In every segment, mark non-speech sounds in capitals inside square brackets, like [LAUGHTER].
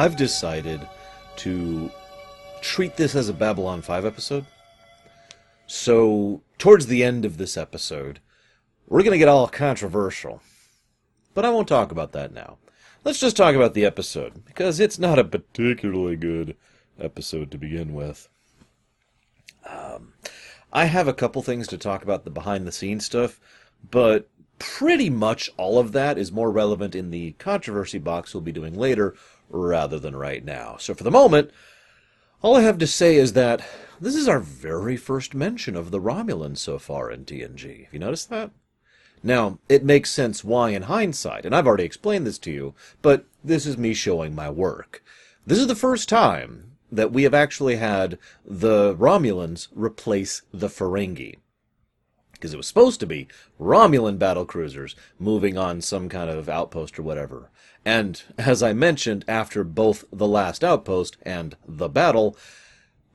I've decided to treat this as a Babylon 5 episode. So, towards the end of this episode, we're going to get all controversial. But I won't talk about that now. Let's just talk about the episode, because it's not a particularly good episode to begin with. Um, I have a couple things to talk about the behind the scenes stuff, but pretty much all of that is more relevant in the controversy box we'll be doing later rather than right now. So for the moment, all I have to say is that this is our very first mention of the Romulans so far in TNG. Have you noticed that? Now, it makes sense why in hindsight, and I've already explained this to you, but this is me showing my work. This is the first time that we have actually had the Romulans replace the Ferengi. Because it was supposed to be Romulan battle cruisers moving on some kind of outpost or whatever. And as I mentioned, after both the last outpost and the battle,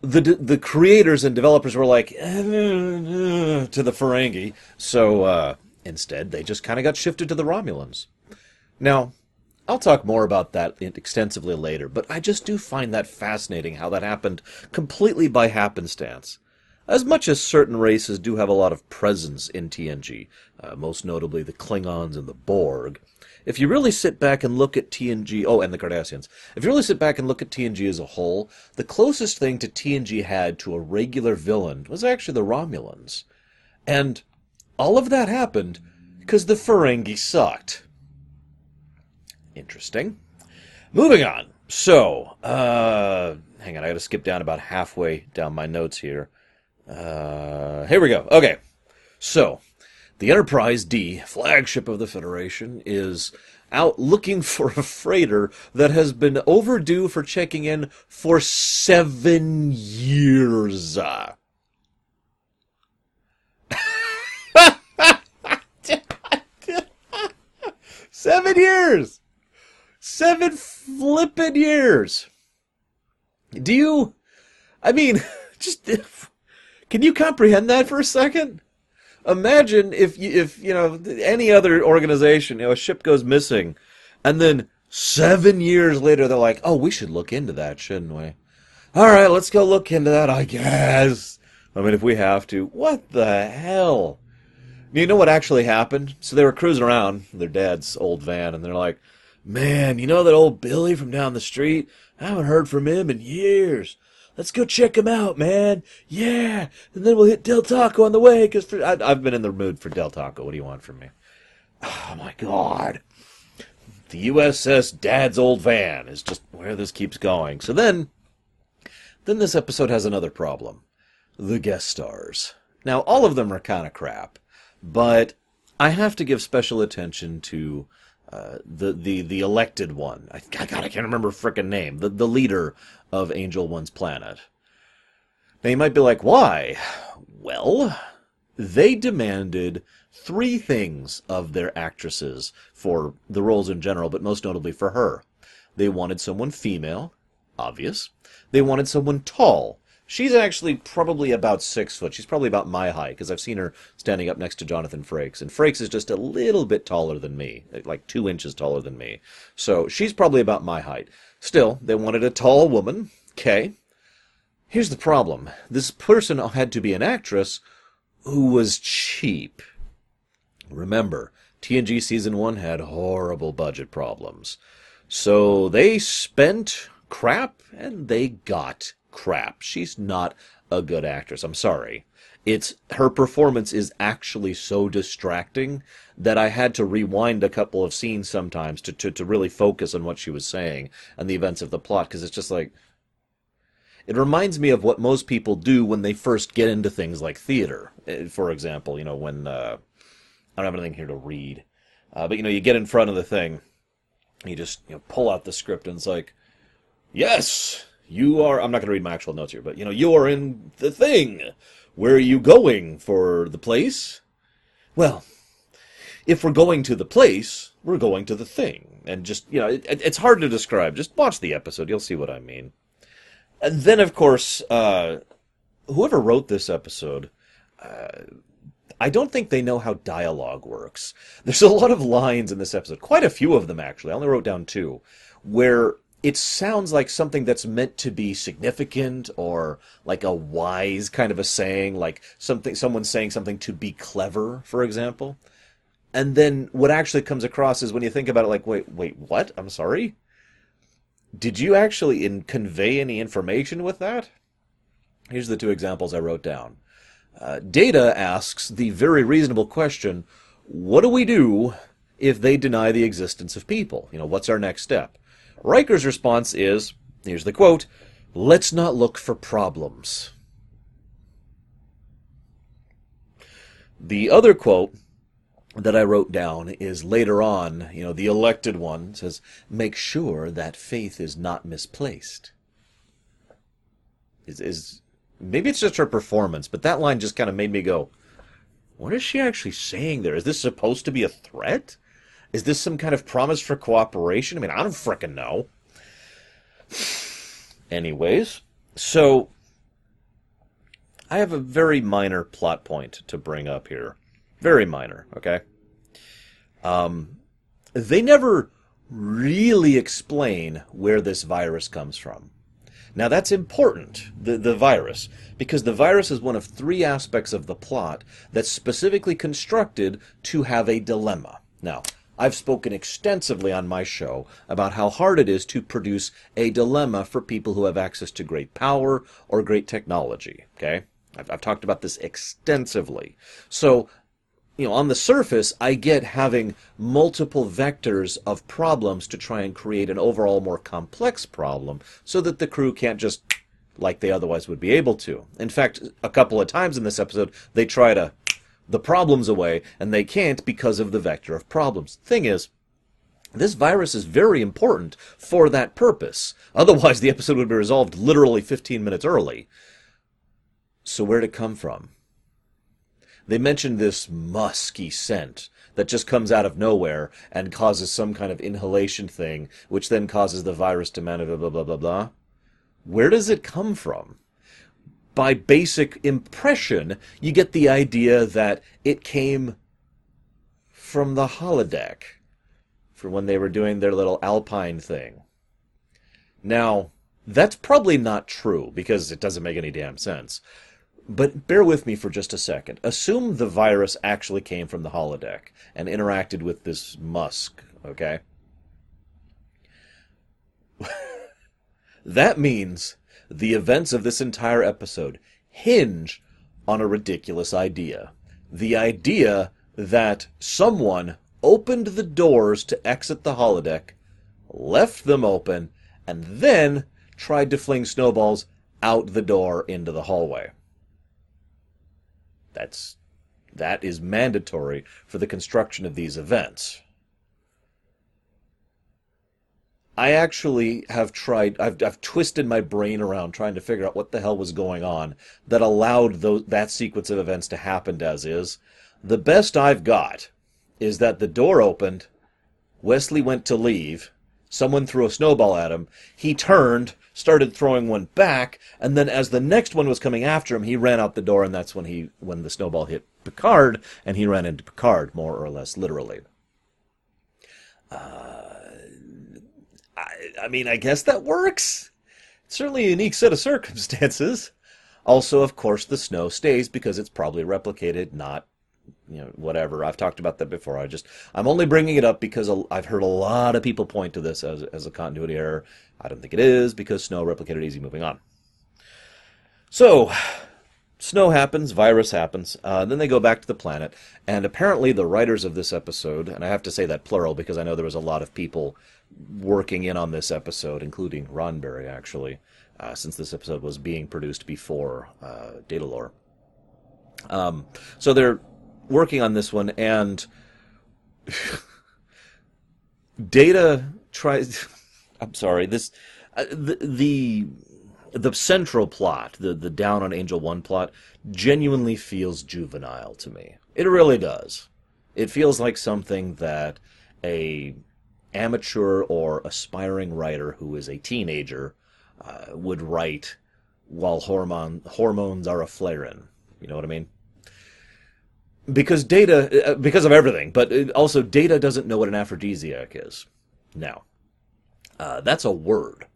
the the creators and developers were like eh, to the Ferengi, so uh, instead they just kind of got shifted to the Romulans. Now, I'll talk more about that extensively later, but I just do find that fascinating how that happened completely by happenstance. As much as certain races do have a lot of presence in TNG, uh, most notably the Klingons and the Borg, if you really sit back and look at TNG, oh, and the Cardassians, if you really sit back and look at TNG as a whole, the closest thing to TNG had to a regular villain was actually the Romulans. And all of that happened because the Ferengi sucked. Interesting. Moving on. So, uh, hang on, I gotta skip down about halfway down my notes here. Uh, here we go. Okay. So, the Enterprise D, flagship of the Federation, is out looking [LAUGHS] for a freighter that has been overdue for checking in for seven years. [LAUGHS] seven years! Seven flippin' years! Do you. I mean, [LAUGHS] just. Can you comprehend that for a second? Imagine if you, if you know any other organization, you know, a ship goes missing, and then seven years later they're like, "Oh, we should look into that, shouldn't we?" All right, let's go look into that. I guess. I mean, if we have to, what the hell? You know what actually happened? So they were cruising around their dad's old van, and they're like, "Man, you know that old Billy from down the street? I haven't heard from him in years." Let's go check him out, man. Yeah. And then we'll hit Del Taco on the way because I've been in the mood for Del Taco. What do you want from me? Oh, my God. The USS Dad's Old Van is just where this keeps going. So then, then this episode has another problem. The guest stars. Now, all of them are kind of crap, but I have to give special attention to uh, the the the elected one. I, God, I can't remember frickin' name. The the leader of Angel One's planet. Now you might be like, why? Well, they demanded three things of their actresses for the roles in general, but most notably for her. They wanted someone female, obvious. They wanted someone tall, She's actually probably about six foot. She's probably about my height because I've seen her standing up next to Jonathan Frakes, and Frakes is just a little bit taller than me, like two inches taller than me. So she's probably about my height. Still, they wanted a tall woman. Okay. Here's the problem: this person had to be an actress who was cheap. Remember, TNG season one had horrible budget problems, so they spent crap and they got crap. She's not a good actress. I'm sorry. It's her performance is actually so distracting that I had to rewind a couple of scenes sometimes to, to, to really focus on what she was saying and the events of the plot because it's just like it reminds me of what most people do when they first get into things like theater. Eh, for example, you know, when uh, I don't have anything here to read, uh, but you know, you get in front of the thing, you just you know pull out the script and it's like, yes, you are, I'm not going to read my actual notes here, but, you know, you are in the thing. Where are you going for the place? Well, if we're going to the place, we're going to the thing. And just, you know, it, it's hard to describe. Just watch the episode. You'll see what I mean. And then, of course, uh, whoever wrote this episode, uh, I don't think they know how dialogue works. There's a lot of lines in this episode, quite a few of them actually. I only wrote down two, where it sounds like something that's meant to be significant or like a wise kind of a saying, like something someone saying something to be clever, for example. And then what actually comes across is when you think about it, like, wait, wait, what? I'm sorry. Did you actually in, convey any information with that? Here's the two examples I wrote down. Uh, Data asks the very reasonable question, what do we do if they deny the existence of people? You know, what's our next step? Riker's response is, here's the quote, let's not look for problems. The other quote that I wrote down is later on, you know, the elected one says, make sure that faith is not misplaced. Is, is maybe it's just her performance, but that line just kind of made me go, what is she actually saying there? Is this supposed to be a threat? Is this some kind of promise for cooperation? I mean, I don't fricking know. Anyways, so I have a very minor plot point to bring up here. Very minor, okay? Um, they never really explain where this virus comes from. Now that's important, the, the virus, because the virus is one of three aspects of the plot that's specifically constructed to have a dilemma. Now, I've spoken extensively on my show about how hard it is to produce a dilemma for people who have access to great power or great technology, okay? I've, I've talked about this extensively. So you know, on the surface, I get having multiple vectors of problems to try and create an overall more complex problem so that the crew can't just like they otherwise would be able to. In fact, a couple of times in this episode, they try to the problems away, and they can't because of the vector of problems. Thing is, this virus is very important for that purpose. [LAUGHS] Otherwise, the episode would be resolved literally 15 minutes early. So where'd it come from? They mentioned this musky scent that just comes out of nowhere and causes some kind of inhalation thing, which then causes the virus to manifest blah blah blah blah. Where does it come from? By basic impression, you get the idea that it came from the holodeck, for when they were doing their little alpine thing. Now, that's probably not true, because it doesn't make any damn sense. But bear with me for just a second. Assume the virus actually came from the holodeck and interacted with this Musk, okay? [LAUGHS] that means the events of this entire episode hinge on a ridiculous idea. The idea that someone opened the doors to exit the holodeck, left them open, and then tried to fling snowballs out the door into the hallway. That's that is mandatory for the construction of these events. I actually have tried, I've, I've twisted my brain around trying to figure out what the hell was going on that allowed those, that sequence of events to happen as is. The best I've got is that the door opened, Wesley went to leave, someone threw a snowball at him, he turned, started throwing one back, and then as the next one was coming after him, he ran out the door, and that's when he when the snowball hit Picard, and he ran into Picard, more or less literally. Uh, I, mean, I guess that works. It's certainly a unique set of circumstances. Also, of course, the snow stays because it's probably replicated, not you know whatever. I've talked about that before. I just i'm only bringing it up because i've heard a lot of people point to this as, as a continuity error. I don't think it is because snow replicated easy moving on. So snow happens virus happens uh, then they go back to the planet. And apparently the writers of this episode and i have to say that plural because i know there was a lot of people working in on this episode including Roddenberry actually uh, since this episode was being produced before uh, Datalore um, so they're working on this one, and [LAUGHS] Data tries. [LAUGHS] I'm sorry. This uh, the, the the central plot, the the down on Angel One plot, genuinely feels juvenile to me. It really does. It feels like something that a amateur or aspiring writer who is a teenager uh, would write while hormone hormones are a flaring. You know what I mean? because data uh, because of everything but also data doesn't know what an aphrodisiac is now Uh, that's a word,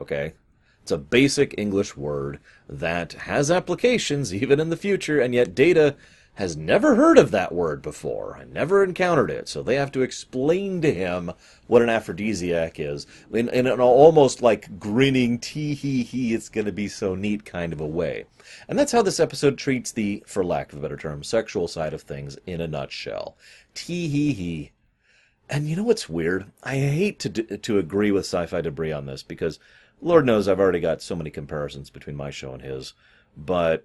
okay? It's a basic English word that has applications [LAUGHS] even in the future, and yet Data has never heard of that word before and never encountered it. So they have to explain to him what an aphrodisiac is in, in an almost like grinning, tee hee hee, it's going to be so neat kind of a way. And that's how this episode treats the, for lack of a better term, sexual side of things in a nutshell. Tee hee hee. And you know what's weird? I hate to to agree with Sci-Fi Debris on this because Lord knows I've already got so many comparisons between my show and his, but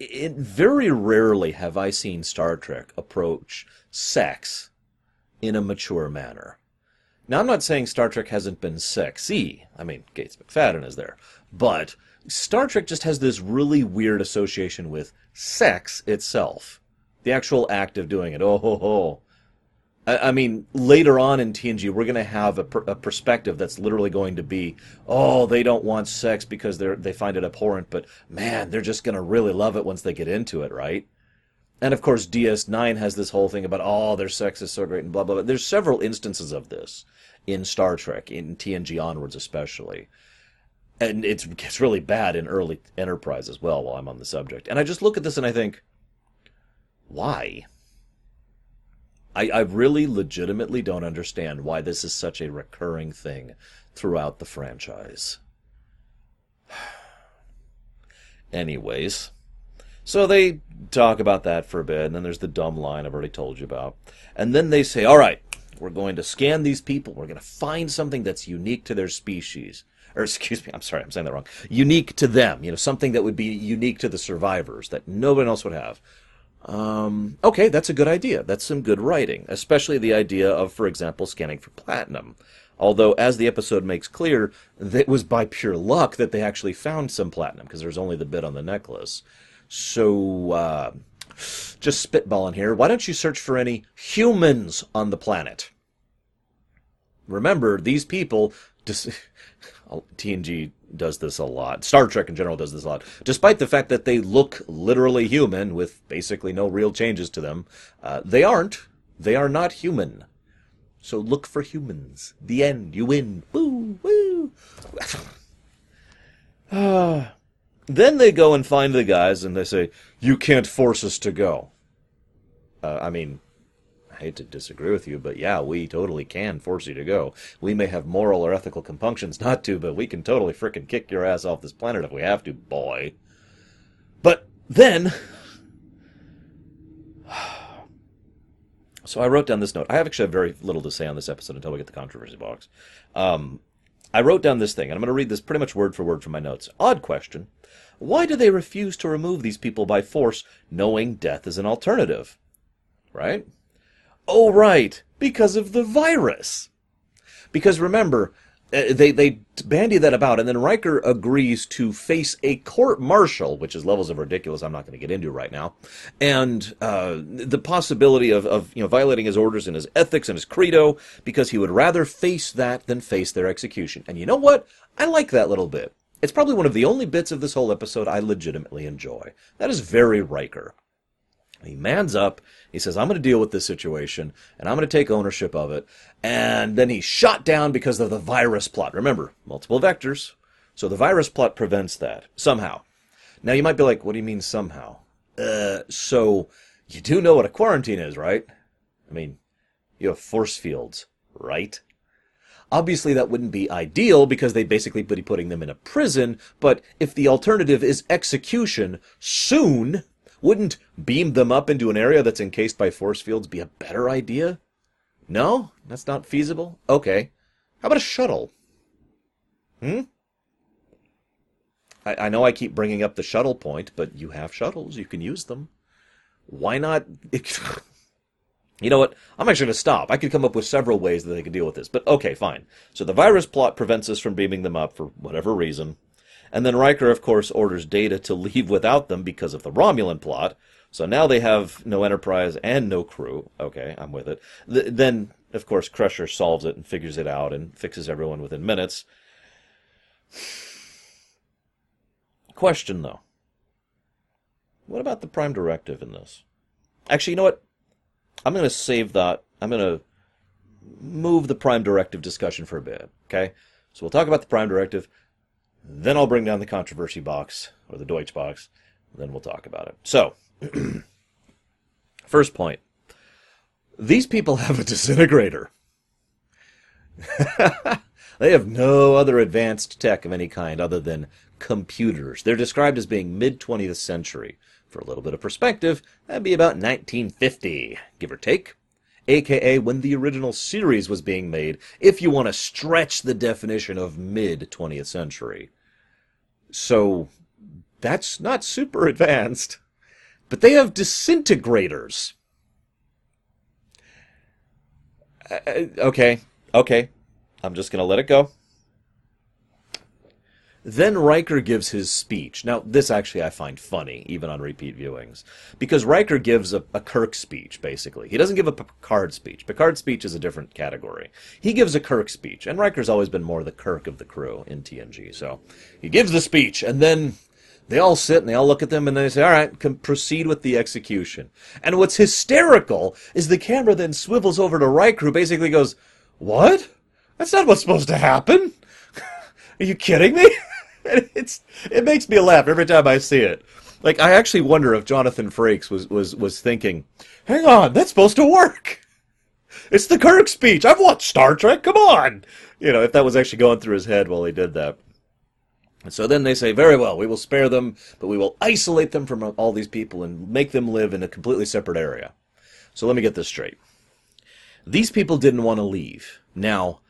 it very rarely have I seen Star Trek approach sex in a mature manner. Now, I'm not saying Star Trek hasn't been sexy. I mean, Gates McFadden is there. But Star Trek just has this really weird association with sex itself. The actual act of doing it. Oh, ho, ho. I, mean, later on in TNG, we're going to have a, per, a, perspective that's literally going to be, oh, they don't want sex because they they find it abhorrent, but man, they're just going to really love it once they get into it, right? And of course, DS9 has this whole thing about, oh, their sex is so great and blah, blah, blah. There's several instances of this in Star Trek, in TNG onwards especially. And it's, it's really bad in early Enterprise as well while I'm on the subject. And I just look at this and I think, why? I, I really legitimately don't understand why this is such a recurring thing throughout the franchise. [SIGHS] Anyways, so they talk about that for a bit, and then there's the dumb line I've already told you about. And then they say, all right, we're going to scan these people. We're going to find something that's unique to their species. Or, [LAUGHS] excuse me, I'm sorry, I'm saying that wrong. Unique to them. You know, something that would be unique to the survivors that nobody else would have. Um, okay, that's a good idea. That's some good writing, especially the idea of, for example, scanning for platinum. Although, as the episode makes clear, it was by pure luck that they actually found some platinum, because there's only the bit on the necklace. So, uh, just spitballing here, why don't you search for any humans on the planet? Remember, these people, [LAUGHS] TNG does this a lot. Star Trek in general does this a lot. Despite the fact that they look literally human with basically no real changes to them, uh, they aren't. They are not human. So look for humans. The end. You win. Woo, woo. uh, [SIGHS] then they go and find the guys and they say, You can't force us to go. Uh, I mean, hate to disagree with you, but yeah, we totally can force you to go. We may have moral or ethical compunctions [LAUGHS] not to, but we can totally frickin' kick your ass off this planet if we have to, boy. But then. [SIGHS] So I wrote down this note. I have actually very little to say on this episode until we get the controversy box. Um, I wrote down this thing, and I'm going to read this pretty much word for word from my notes. Odd question. Why do they refuse to remove these people by force, knowing death is an alternative? Right? Oh, right, because of the virus. Because remember, uh, they they bandy that about, and then Riker agrees to face a court martial, which is levels of ridiculous. I'm not going to get into right now, and uh, the possibility of of you know violating his orders and his ethics and his credo, because he would rather face that than face their execution. And you know what? I like that little bit. It's probably one of the only bits of this whole episode I legitimately enjoy. That is very Riker. He mans up. He says, I'm going to deal with this situation and I'm going to take ownership of it. And then he's shot down because of the virus plot. Remember, multiple vectors. So the virus plot prevents that somehow. Now you might be like, what do you mean somehow? Uh, so you do know what a quarantine is, right? I mean, you have force fields, right? Obviously, that wouldn't be ideal because they'd basically be putting them in a prison, but if the alternative is execution soon, wouldn't beam them up into an area that's encased by force fields be a better idea? No? That's not feasible? Okay. How about a shuttle? Hmm? I, I know I keep bringing up the shuttle point, but you have shuttles. You can use them. Why not? [LAUGHS] you know what? I'm actually going to stop. I could come up with several ways that they could deal with this, but okay, fine. So the virus plot prevents us from beaming them up for whatever reason. And then Riker, of course, orders Data to leave without them because of the Romulan plot. So now they have no Enterprise and no crew. Okay, I'm with it. Th- then, of course, Crusher solves it and figures it out and fixes everyone within minutes. Question, though. What about the Prime Directive in this? Actually, you know what? I'm going to save that. I'm going to move the Prime Directive discussion for a bit. Okay, so we'll talk about the Prime Directive, then I'll bring down the controversy box or the Deutsch box, then we'll talk about it. So, [CLEARS THROAT] first point: these people have a disintegrator. [LAUGHS] they have no other advanced tech of any kind other than computers. They're described as being mid 20th century. For a little bit of perspective, that'd be about 1950, give or take. AKA when the original series was being made, if you want to stretch the definition of mid 20th century. So, that's not super advanced. But they have disintegrators. Uh, uh okay, okay. I'm just going to let it go. Then Riker gives his speech. Now, this actually I find funny, even on repeat viewings, because Riker gives a, a, Kirk speech, basically. He doesn't give a Picard speech. Picard speech is a different category. He gives a Kirk speech, and Riker's always been more the Kirk of the crew in TNG. So he gives the speech, and then they all sit and they all look at them and they say, all right, can proceed with the execution. And what's hysterical is the camera then swivels over to Riker, who basically goes, what? That's not what's supposed to happen. [LAUGHS] Are you kidding me? [LAUGHS] [LAUGHS] it's it makes me laugh every time I see it. Like I actually wonder if Jonathan Frakes was was was thinking, "Hang on, that's supposed to work." It's the Kirk speech. I've watched Star Trek. Come on, you know if that was actually going through his head while he did that. And so then they say, "Very well, we will spare them, but we will isolate them from all these people and make them live in a completely separate area." So let me get this straight. These people didn't want to leave. Now,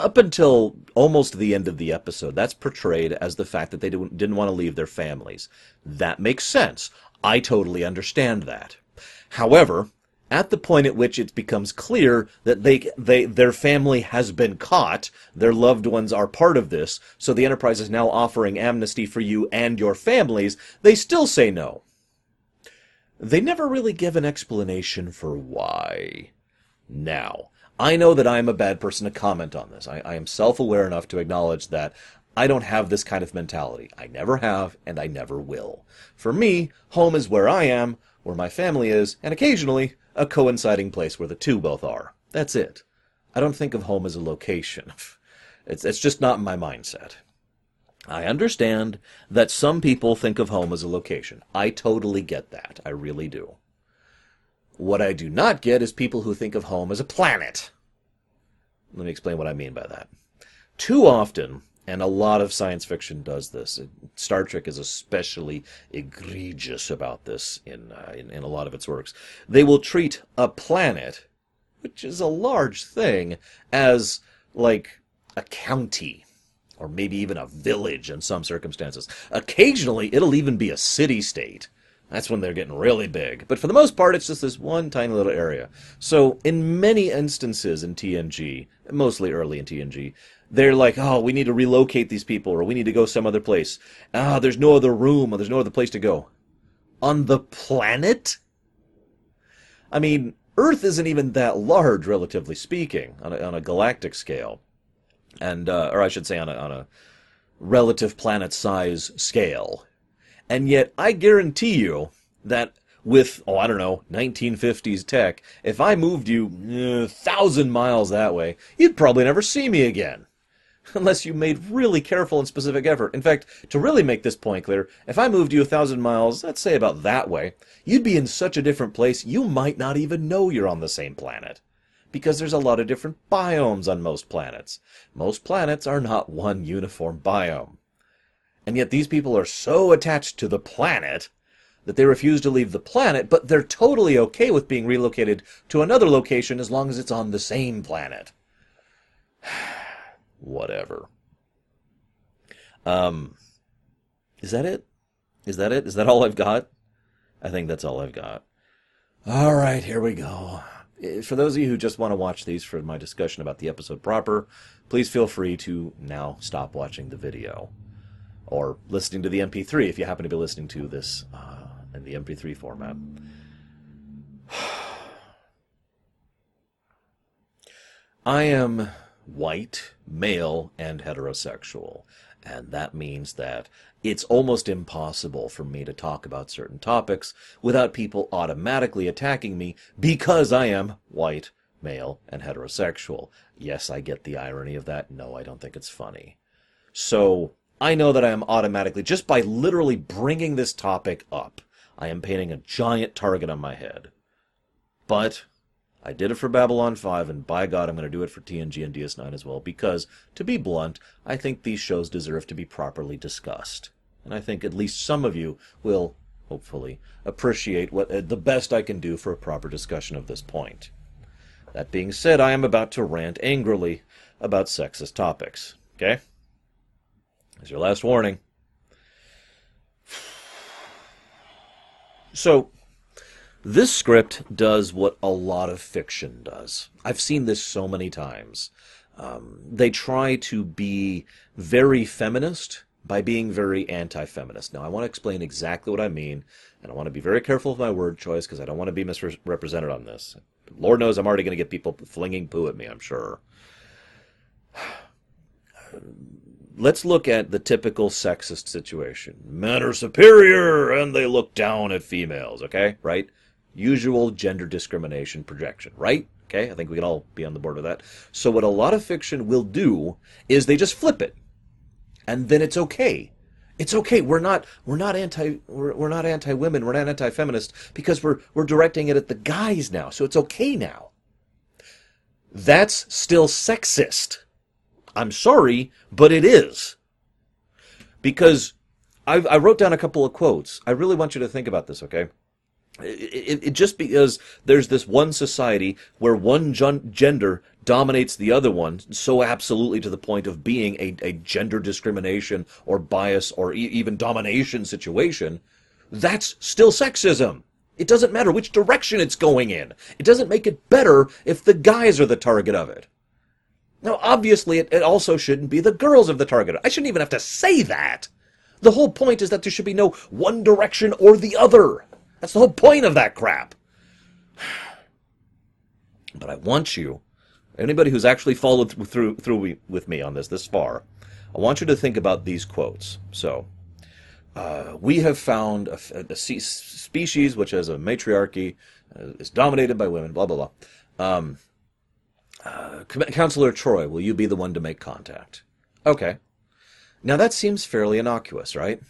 up until almost the end of the episode, that's portrayed as the fact that they didn't want to leave their families. That makes sense. I totally understand that. However, at the point at which it becomes clear that they, they, their family has been caught, their loved ones are part of this, so the Enterprise is now offering amnesty for you and your families, they still say no. They never really give an explanation for why. Now, I know that I am a bad person to comment on this. I, I am self aware enough to acknowledge that I don't have this kind of mentality. I never have, and I never will. For me, home is where I am, where my family is, and occasionally a coinciding place where the two both are. That's it. I don't think of home as a location. [LAUGHS] It's, it's just not my mindset. I understand that some people think of home as a location. I totally get that. I really do. What I do not get is people who think of home as a planet. Let me explain what I mean by that. Too often, and a lot of science fiction does this. Star Trek is especially egregious about this in, uh, in, in a lot of its works. They will treat a planet, which is a large thing, as like a county or maybe even a village in some circumstances. Occasionally, it'll even be a city state. That's when they're getting really big. But for the most part, it's just this one tiny little area. So, in many instances in TNG, mostly early in TNG, they're like, oh, we need to relocate these people, or we need to go some other place. Ah, there's no other room, or there's no other place to go. On the planet? I mean, Earth isn't even that large, relatively speaking, on a, on a galactic scale. And, uh, or I should say on a, on a relative planet size scale. And yet, I guarantee you that with, oh, I don't know, 1950s tech, if I moved you a uh, thousand miles that way, you'd probably never see me again. Unless you made really careful and specific effort. In fact, to really make this point clear, if I moved you a thousand miles, let's say about that way, you'd be in such a different place you might not even know you're on the same planet. Because there's a lot of different biomes on most planets. Most planets are not one uniform biome. And yet these people are so attached to the planet that they refuse to leave the planet, but they're totally okay with being relocated to another location as long as it's on the same planet. [SIGHS] Whatever. Um, is that it? Is that it? Is that all I've got? I think that's all I've got. All right, here we go. Eh, for those of you who just want to watch these for my discussion about the episode proper, please feel free to now stop watching the video or listening to the MP3 if you happen to be listening to this uh, in the MP3 format. [SIGHS] I am white, male, and heterosexual, and that means that it's almost impossible for me to talk about certain topics without people automatically attacking me because I am white, male and heterosexual. Yes, I get the irony of that. No, I don't think it's funny. So I know that I am automatically, just by literally bringing this topic up, I am painting a giant target on my head. But I did it for Babylon 5, and by God, I'm going to do it for TNG and DS9 as well, because, to be blunt, I think these shows deserve to be properly discussed. And I think at least some of you will, hopefully, appreciate what uh, the best I can do for a proper discussion of this point. That being said, I am about to rant angrily about sexist topics. Okay? As your last warning. So, this script does what a lot of fiction does. I've seen this so many times. Um, they try to be very feminist by being very anti feminist. Now, I want to explain exactly what I mean, and I want to be very careful with my word choice because I don't want to be misrepresented on this. Lord knows I'm already going to get people flinging poo at me, I'm sure. Let's look at the typical sexist situation. Men are superior and they look down at females, okay? Right? usual gender discrimination projection, right? Okay, I think we can all be on the board with that. So what a lot of fiction will do is they just flip it, and then it's okay. It's okay. We're not we're not anti we're, we're not anti women. We're not anti feminist because we're we're directing it at the guys now. So it's okay now. That's still sexist. I'm sorry, but it is. Because I've, I wrote down a couple of quotes. I really want you to think about this, okay? It, it, just because there's this one society where one gender dominates the other one so absolutely to the point of being a, a gender discrimination or bias or e- even domination situation, that's still sexism. It doesn't matter which direction it's going in. It doesn't make it better if the guys are the target of it. Now, obviously, it, it also shouldn't be the girls of the target. I shouldn't even have to say that. The whole point is that there should be no one direction or the other. That's the whole point of that crap. [SIGHS] But I want you, anybody who's actually followed through through with me on this this far, I want you to think about these quotes. So, uh, we have found a, a, species which has a matriarchy, uh, is dominated by women. Blah blah blah. Um, uh, Counselor Troi, will you be the one to make contact? Okay. Now that seems fairly innocuous, right?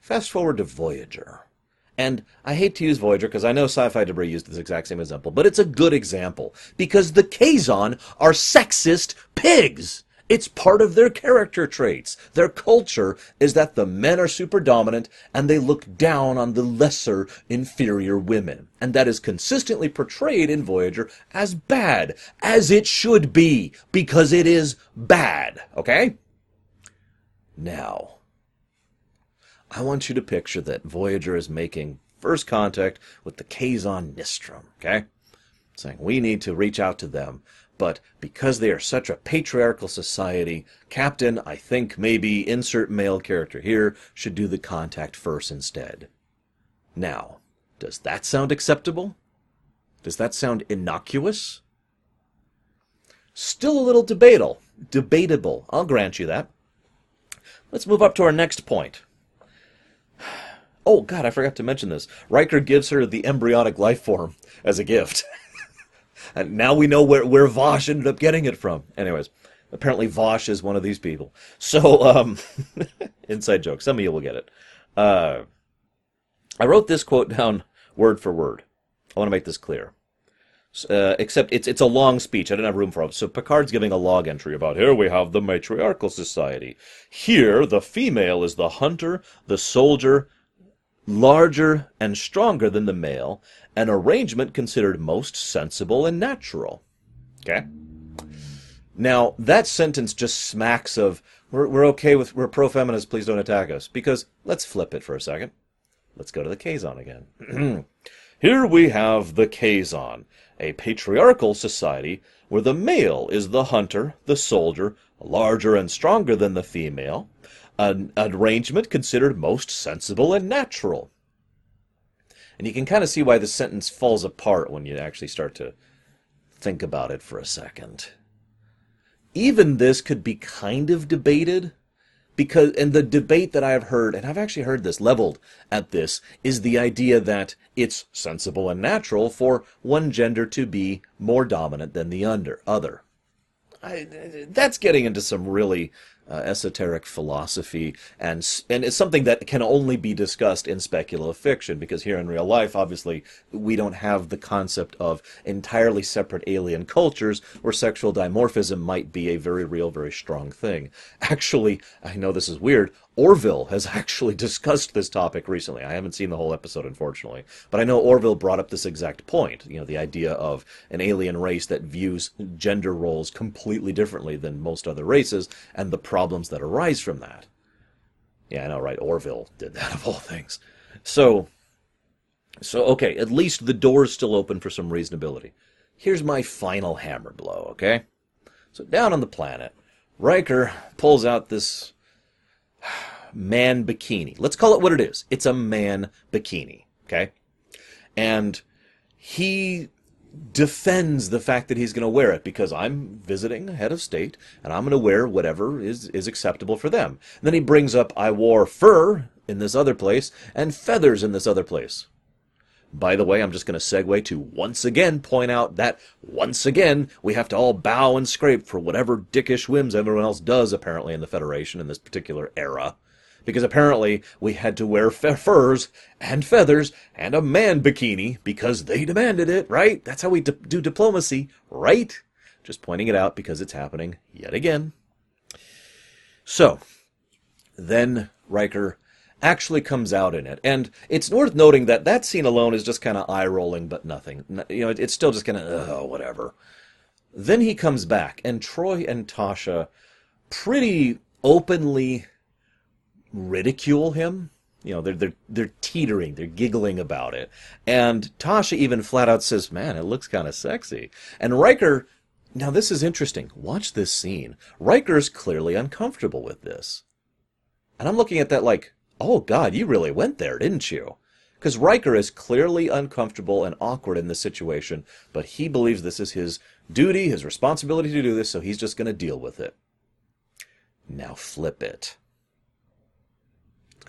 Fast forward to Voyager. And I hate to use Voyager because I know Sci-Fi Debris used this exact same example, but it's a good example because the Kazon are sexist pigs. It's part of their character traits. Their culture is that the men are super dominant and they look down on the lesser, inferior women. And that is consistently portrayed in Voyager as bad, as it should be, because it is bad. Okay? Now, I want you to picture that Voyager is making first contact with the Kazon Nistrim, okay? Saying we need to reach out to them. But because they are such a patriarchal society, Captain, I think maybe insert male character here, should do the contact first instead. Now, does that sound acceptable? Does that sound innocuous? Still a little debatable. Debatable. I'll grant you that. Let's move up to our next point. [SIGHS] Oh, God, I forgot to mention this. Riker gives her the embryonic life form as a gift. [LAUGHS] and now we know where, where Vosh ended up getting it from. Anyways, apparently Vosh is one of these people. So, um, [LAUGHS] inside joke. Some of you will get it. Uh, I wrote this quote down word for word. I want to make this clear. Uh, except it's it's a long speech. I didn't have room for it. So Picard's giving a log entry about here we have the matriarchal society. Here the female is the hunter, the soldier, larger and stronger than the male, an arrangement considered most sensible and natural. Okay? Now, that sentence just smacks of, we're, we're okay with, we're pro feminist, please don't attack us. Because, let's flip it for a second. Let's go to the Kazon again. [CLEARS THROAT] Here we have the Kazon, a patriarchal society where the male is the hunter, the soldier, larger and stronger than the female, an arrangement considered most sensible and natural. And you can kind of see why the sentence falls apart when you actually start to think about it for a second. Even this could be kind of debated, because and the debate that I've heard, and I've actually heard this leveled at this, is the idea that it's sensible and natural for one gender to be more dominant than the under other. I, that's getting into some really uh, esoteric philosophy, and and it's something that can only be discussed in speculative fiction because here in real life, obviously, we don't have the concept of entirely separate alien cultures where sexual dimorphism might be a very real, very strong thing. Actually, I know this is weird. Orville has [LAUGHS] actually discussed this topic recently. I haven't seen the whole episode, unfortunately, but I know Orville brought up this exact point. You know, the idea of an alien race that views gender roles completely differently than most other races, and the problems that arise from that. Yeah, I know, right? Orville did that [LAUGHS] of all things. So, so okay, at least the door's still open for some reasonability. Here's my final hammer blow, okay? So down on the planet, Riker pulls out this man bikini. Let's call it what it is. It's a man bikini, okay? And he defends the fact that he's going to wear it because I'm visiting a head of state and I'm going to wear whatever is, is acceptable for them. And then he brings up, I wore fur in this other place and feathers in this other place. By the way, I'm just going to segue to once again point out that once again we have to all bow and scrape for whatever dickish whims everyone else does apparently in the Federation in this particular era because apparently we had to wear furs and feathers and a man bikini because they demanded it, right? That's how we do diplomacy, right? Just pointing it out because it's happening yet again. So, then Riker actually comes out in it. And it's worth noting that that scene alone is just kind of eye rolling, but nothing. You know, it's still just kind of, oh, whatever. Then he comes back, and Troi and Tasha pretty openly ridicule him. You know, they're they're they're teetering, they're giggling about it. And Tasha even flat out says, "Man, it looks kind of sexy." And Riker, now this is interesting. Watch this scene. Riker's clearly uncomfortable with this. And I'm looking at that like, "Oh god, you really went there, didn't you?" Because Riker is clearly uncomfortable and awkward in this situation, but he believes this is his duty, his responsibility to do this, so he's just going to deal with it. Now flip it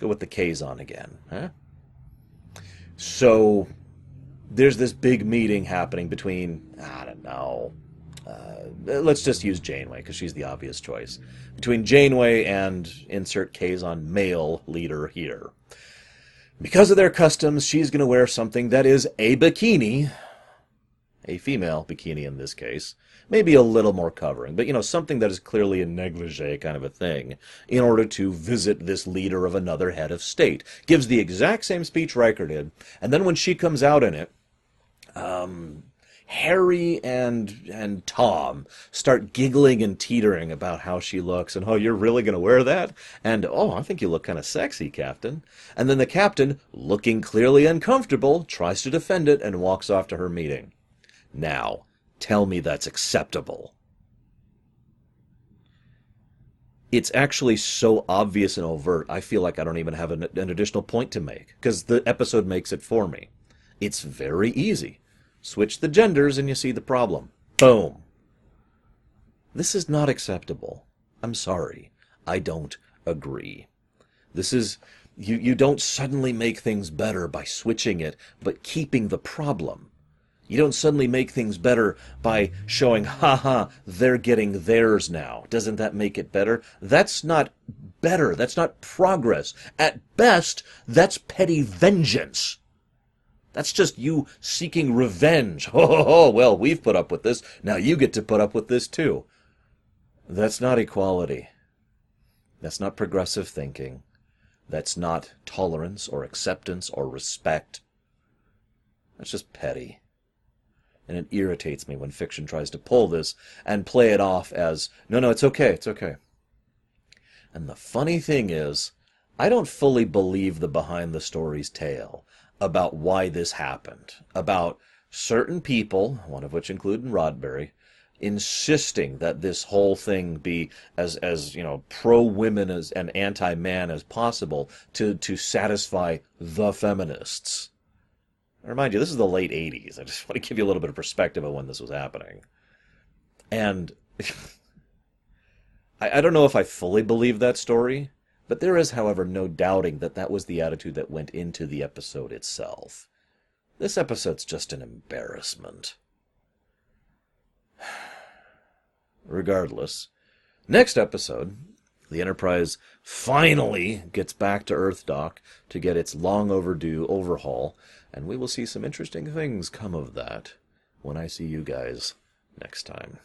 go with the Kazon again. Huh? So there's this big meeting happening between, I don't know, uh, let's just use Janeway because she's the obvious choice. Between Janeway and insert Kazon male leader here. Because of their customs, she's going to wear something that is a bikini, a female bikini in this case, maybe a little more covering, but you know, something that is clearly a negligee kind of a thing, in order to visit this leader of another head of state. Gives the exact same speech Riker did, and then when she comes out in it, um, Harry and and Tom start giggling and teetering about how she looks and oh you're really going to wear that? And oh I think you look kind of sexy captain. And then the captain looking clearly uncomfortable tries to defend it and walks off to her meeting. Now tell me that's acceptable. It's actually so obvious and overt, I feel like I don't even have an, an additional point to make, because the episode makes it for me. It's very easy. Switch the genders and you see the problem. Boom. This is not acceptable. I'm sorry. I don't agree. This is you you don't suddenly make things better by switching it, but keeping the problem. You don't suddenly make things better by showing, ha ha, they're getting theirs now. Doesn't that make it better? That's not better. That's not progress. At best, that's petty vengeance. That's just you seeking revenge. [LAUGHS] Oh, oh, well, we've put up with this. Now you get to put up with this too. That's not equality. That's not progressive thinking. That's not tolerance or acceptance or respect. That's just petty and it irritates me when fiction tries to pull this and play it off as, no, no, it's okay, it's okay. And the funny thing is, I don't fully believe the behind the stories tale about why this happened, about certain people, one of which included Roddenberry, insisting that this whole thing be as as you know pro women as and anti man as possible to to satisfy the feminists. I remind you, this is the late 80s. I just [LAUGHS] want to give you a little bit of perspective of when this was happening. And [LAUGHS] I, I don't know if I fully believe that story, but there is, however, no doubting that that was the attitude that went into the episode itself. This episode's just an embarrassment. [SIGHS] Regardless, next episode, the Enterprise finally gets back to Earth Dock to get its long overdue overhaul, and we will see some interesting things come of that when I see you guys next time.